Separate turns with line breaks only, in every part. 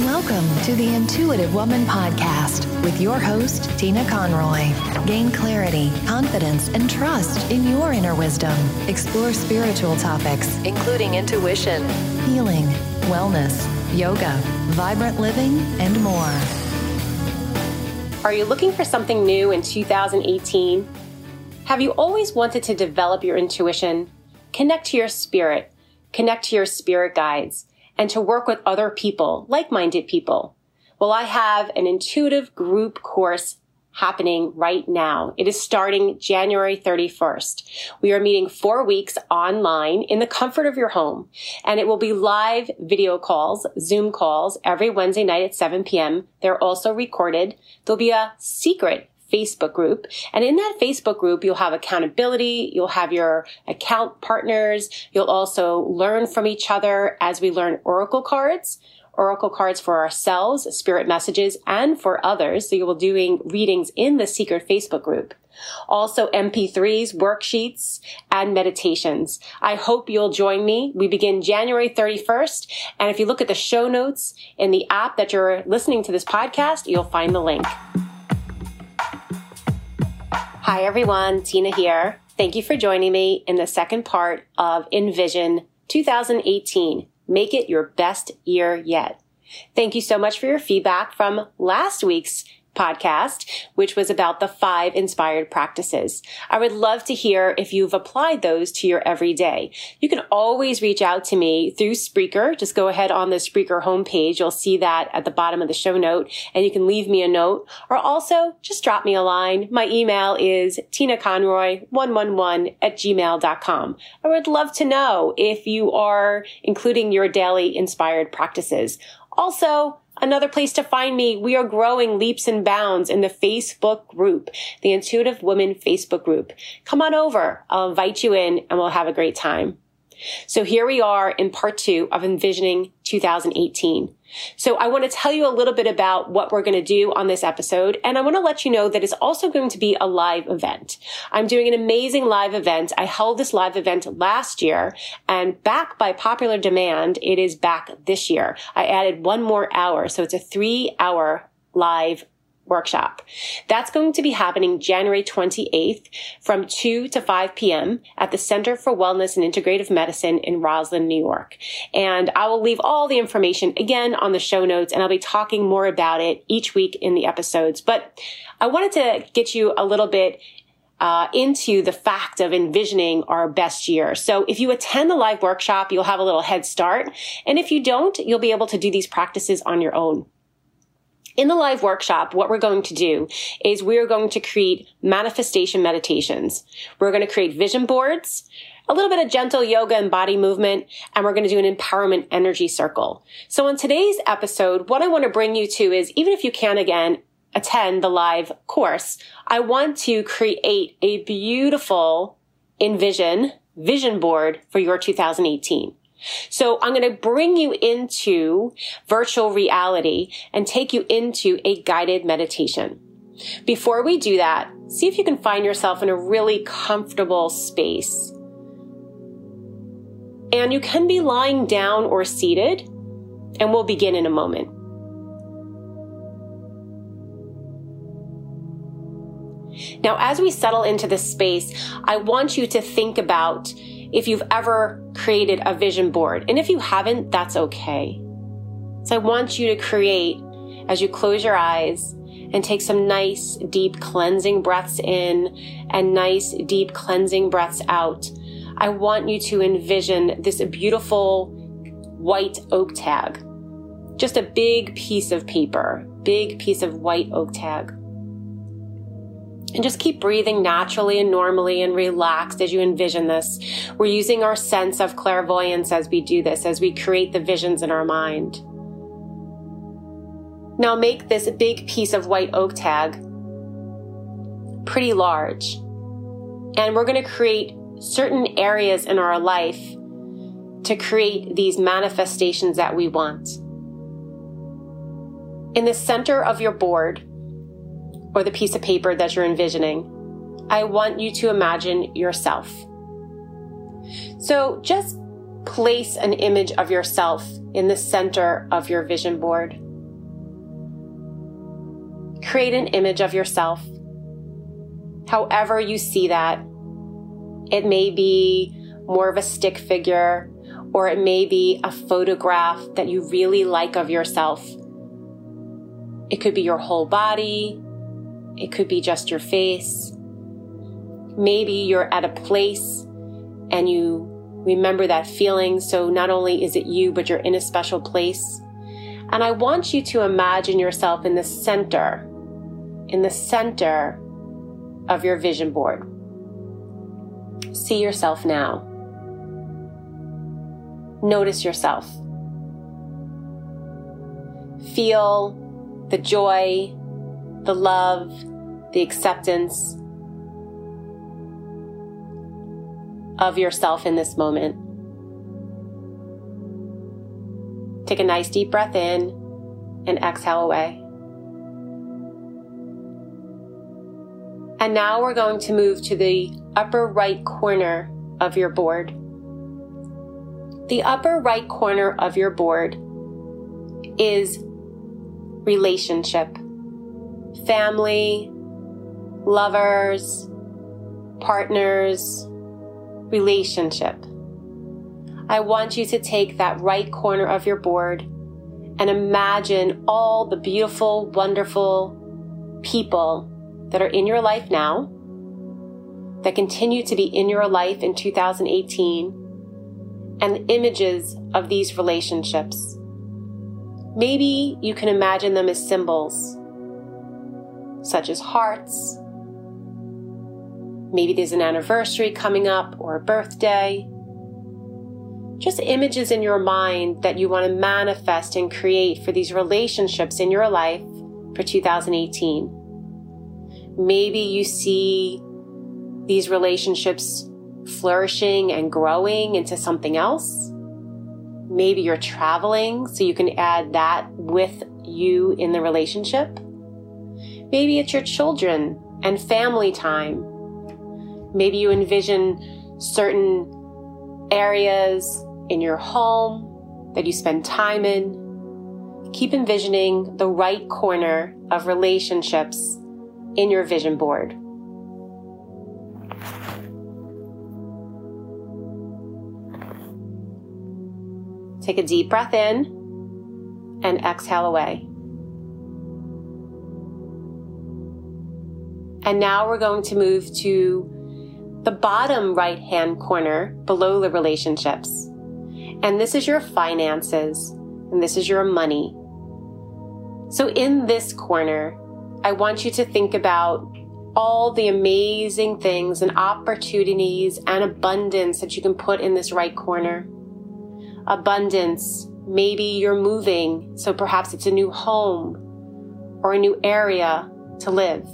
Welcome to the Intuitive Woman Podcast with your host, Tina Conroy. Gain clarity, confidence, and trust in your inner wisdom. Explore spiritual topics, including intuition, healing, wellness, yoga, vibrant living, and more.
Are you looking for something new in 2018? Have you always wanted to develop your intuition, connect to your spirit, connect to your spirit guides? And to work with other people, like-minded people. Well, I have an intuitive group course happening right now. It is starting January 31st. We are meeting four weeks online in the comfort of your home, and it will be live video calls, Zoom calls every Wednesday night at 7 p.m. They're also recorded. There'll be a secret Facebook group. And in that Facebook group, you'll have accountability. You'll have your account partners. You'll also learn from each other as we learn Oracle cards. Oracle cards for ourselves, spirit messages, and for others. So you will be doing readings in the secret Facebook group. Also MP3s, worksheets, and meditations. I hope you'll join me. We begin January 31st. And if you look at the show notes in the app that you're listening to this podcast, you'll find the link. Hi, everyone. Tina here. Thank you for joining me in the second part of Envision 2018. Make it your best year yet. Thank you so much for your feedback from last week's podcast, which was about the five inspired practices. I would love to hear if you've applied those to your everyday. You can always reach out to me through Spreaker. Just go ahead on the Spreaker homepage. You'll see that at the bottom of the show note and you can leave me a note or also just drop me a line. My email is tinaconroy111 at gmail.com. I would love to know if you are including your daily inspired practices. Also, Another place to find me, we are growing leaps and bounds in the Facebook group, the Intuitive Women Facebook group. Come on over. I'll invite you in and we'll have a great time. So here we are in part two of envisioning 2018. So I want to tell you a little bit about what we're going to do on this episode. And I want to let you know that it's also going to be a live event. I'm doing an amazing live event. I held this live event last year and back by popular demand, it is back this year. I added one more hour. So it's a three hour live workshop. That's going to be happening January 28th from 2 to 5 p.m. at the Center for Wellness and Integrative Medicine in Roslyn, New York. And I will leave all the information again on the show notes and I'll be talking more about it each week in the episodes. But I wanted to get you a little bit uh, into the fact of envisioning our best year. So if you attend the live workshop, you'll have a little head start. And if you don't, you'll be able to do these practices on your own. In the live workshop, what we're going to do is we're going to create manifestation meditations. We're going to create vision boards, a little bit of gentle yoga and body movement, and we're going to do an empowerment energy circle. So in today's episode, what I want to bring you to is even if you can again, attend the live course, I want to create a beautiful envision vision board for your 2018. So I'm going to bring you into virtual reality and take you into a guided meditation. Before we do that, see if you can find yourself in a really comfortable space. And you can be lying down or seated, and we'll begin in a moment. Now, as we settle into this space, I want you to think about if you've ever created a vision board. And if you haven't, that's okay. So I want you to create as you close your eyes and take some nice, deep cleansing breaths in and nice, deep cleansing breaths out. I want you to envision this beautiful white oak tag. Just a big piece of paper, big piece of white oak tag. And just keep breathing naturally and normally and relaxed as you envision this. We're using our sense of clairvoyance as we do this, as we create the visions in our mind. Now make this big piece of white oak tag pretty large. And we're going to create certain areas in our life to create these manifestations that we want. In the center of your board, or the piece of paper that you're envisioning, I want you to imagine yourself. So just place an image of yourself in the center of your vision board. create an image of yourself. However, you see that. It may be more of a stick figure, or it may be a photograph that you really like of yourself. It could be your whole body, it could be just your face. Maybe you're at a place and you remember that feeling. So not only is it you, but you're in a special place. And I want you to imagine yourself in the center, in the center of your vision board. See yourself now. Notice yourself. Feel the joy, the love, the acceptance of yourself in this moment. Take a nice deep breath in and exhale away. And now we're going to move to the upper right corner of your board. The upper right corner of your board is relationship, family, lovers, partners, relationship. I want you to take that right corner of your board and imagine all the beautiful, wonderful people that are in your life now, that continue to be in your life in 2018, and images of these relationships. Maybe you can imagine them as symbols, such as hearts. Maybe there's an anniversary coming up or a birthday. Just images in your mind that you want to manifest and create for these relationships in your life for 2018. Maybe you see these relationships flourishing and growing into something else. Maybe you're traveling, so you can add that with you in the relationship. Maybe it's your children and family time. Maybe you envision certain areas in your home that you spend time in. Keep envisioning the right corner of relationships in your vision board. Take a deep breath in and exhale away. And now we're going to move to the bottom right hand corner below the relationships. And this is your finances and this is your money. So in this corner, I want you to think about all the amazing things and opportunities and abundance that you can put in this right corner. Abundance. Maybe you're moving, so perhaps it's a new home or a new area to live.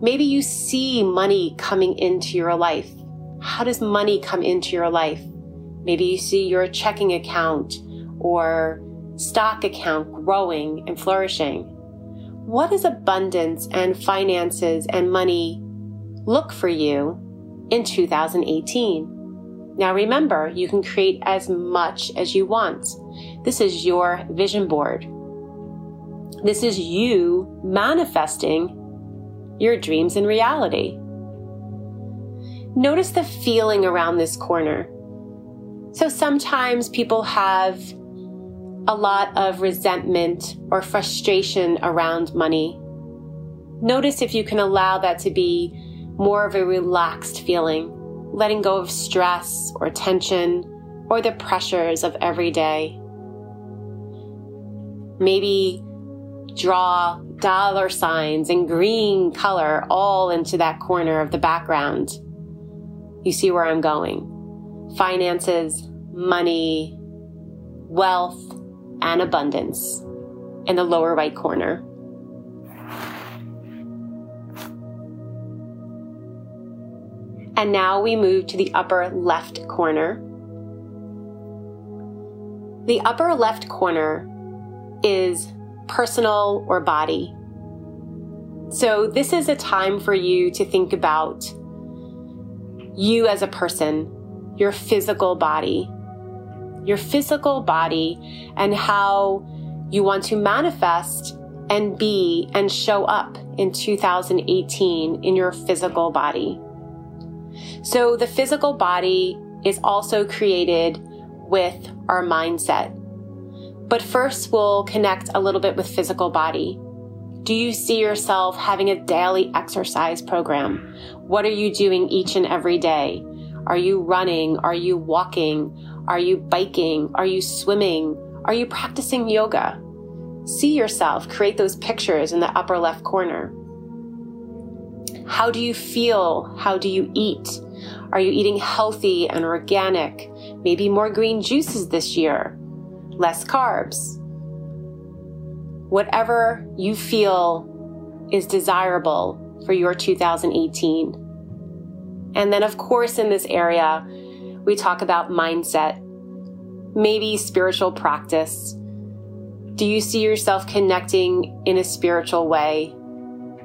Maybe you see money coming into your life. How does money come into your life? Maybe you see your checking account or stock account growing and flourishing. What does abundance and finances and money look for you in 2018? Now remember, you can create as much as you want. This is your vision board. This is you manifesting your dreams in reality. Notice the feeling around this corner. So sometimes people have a lot of resentment or frustration around money. Notice if you can allow that to be more of a relaxed feeling, letting go of stress or tension or the pressures of every day. Maybe draw dollar signs in green color all into that corner of the background. You see where I'm going. Finances, money, wealth, and abundance in the lower right corner. And now we move to the upper left corner. The upper left corner is personal or body. So, this is a time for you to think about you as a person, your physical body, your physical body and how you want to manifest and be and show up in 2018 in your physical body. So the physical body is also created with our mindset. But first, we'll connect a little bit with physical body. Do you see yourself having a daily exercise program? What are you doing each and every day? Are you running? Are you walking? Are you biking? Are you swimming? Are you practicing yoga? See yourself, create those pictures in the upper left corner. How do you feel? How do you eat? Are you eating healthy and organic? Maybe more green juices this year, less carbs. Whatever you feel is desirable for your 2018. And then, of course, in this area, we talk about mindset, maybe spiritual practice. Do you see yourself connecting in a spiritual way?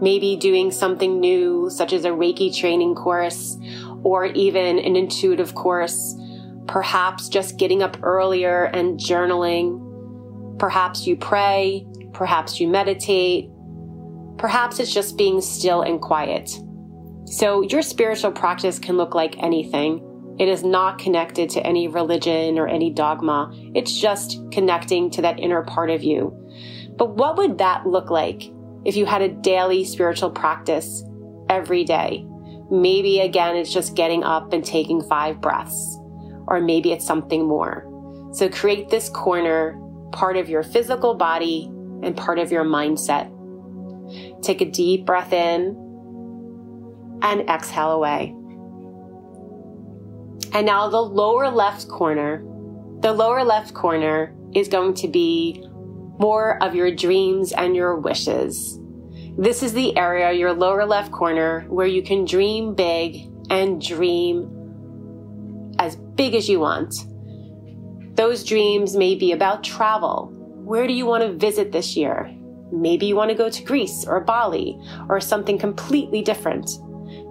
Maybe doing something new, such as a Reiki training course or even an intuitive course. Perhaps just getting up earlier and journaling. Perhaps you pray. Perhaps you meditate. Perhaps it's just being still and quiet. So your spiritual practice can look like anything. It is not connected to any religion or any dogma. It's just connecting to that inner part of you. But what would that look like if you had a daily spiritual practice every day? Maybe again, it's just getting up and taking five breaths, or maybe it's something more. So create this corner, part of your physical body and part of your mindset. Take a deep breath in and exhale away. And now the lower left corner, the lower left corner is going to be more of your dreams and your wishes. This is the area, your lower left corner, where you can dream big and dream big as you want. Those dreams may be about travel. Where do you want to visit this year? Maybe you want to go to Greece or Bali or something completely different.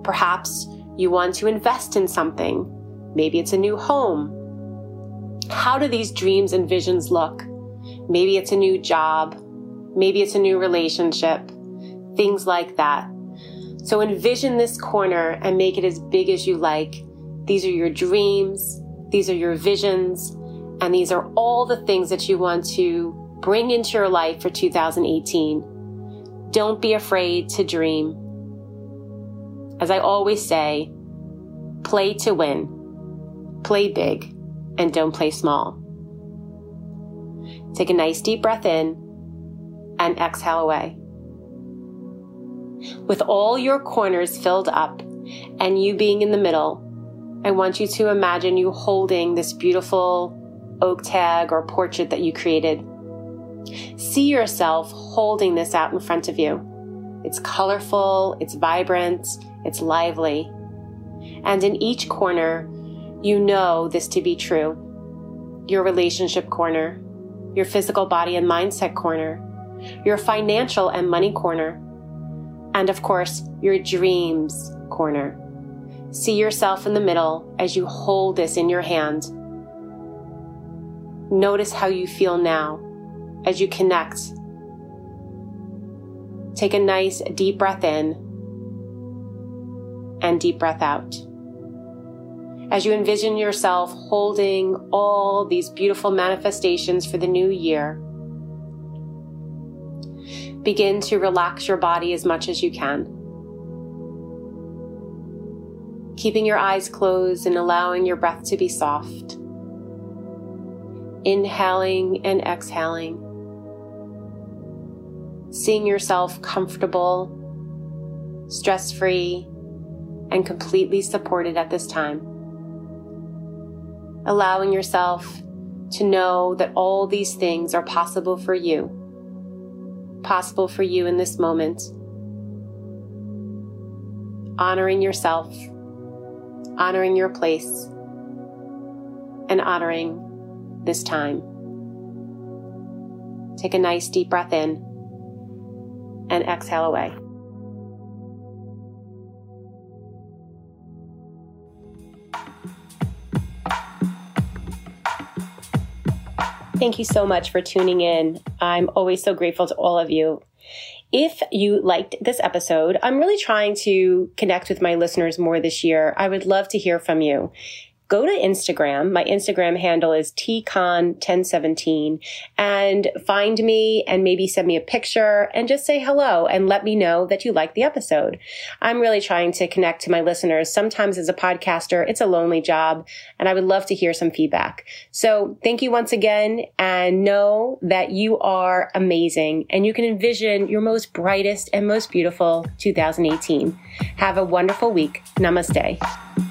Perhaps you want to invest in something. Maybe it's a new home. How do these dreams and visions look? Maybe it's a new job. Maybe it's a new relationship. Things like that. So envision this corner and make it as big as you like. These are your dreams. These are your visions. And these are all the things that you want to bring into your life for 2018. Don't be afraid to dream. As I always say, play to win, play big, and don't play small. Take a nice deep breath in and exhale away. With all your corners filled up and you being in the middle, I want you to imagine you holding this beautiful oak tag or portrait that you created. See yourself holding this out in front of you. It's colorful, it's vibrant, it's lively. And in each corner, you know this to be true. Your relationship corner, your physical body and mindset corner, your financial and money corner, and of course, your dreams corner. See yourself in the middle as you hold this in your hand. Notice how you feel now as you connect. Take a nice deep breath in and deep breath out. As you envision yourself holding all these beautiful manifestations for the new year, begin to relax your body as much as you can. Keeping your eyes closed and allowing your breath to be soft. Inhaling and exhaling. Seeing yourself comfortable, stress free, and completely supported at this time. Allowing yourself to know that all these things are possible for you, possible for you in this moment. Honoring yourself, honoring your place, and honoring this time. Take a nice deep breath in and exhale away. Thank you so much for tuning in. I'm always so grateful to all of you. If you liked this episode, I'm really trying to connect with my listeners more this year. I would love to hear from you go to Instagram. My Instagram handle is tcon1017 and find me and maybe send me a picture and just say hello and let me know that you like the episode. I'm really trying to connect to my listeners. Sometimes as a podcaster, it's a lonely job and I would love to hear some feedback. So thank you once again and know that you are amazing and you can envision your most brightest and most beautiful 2018. Have a wonderful week. Namaste.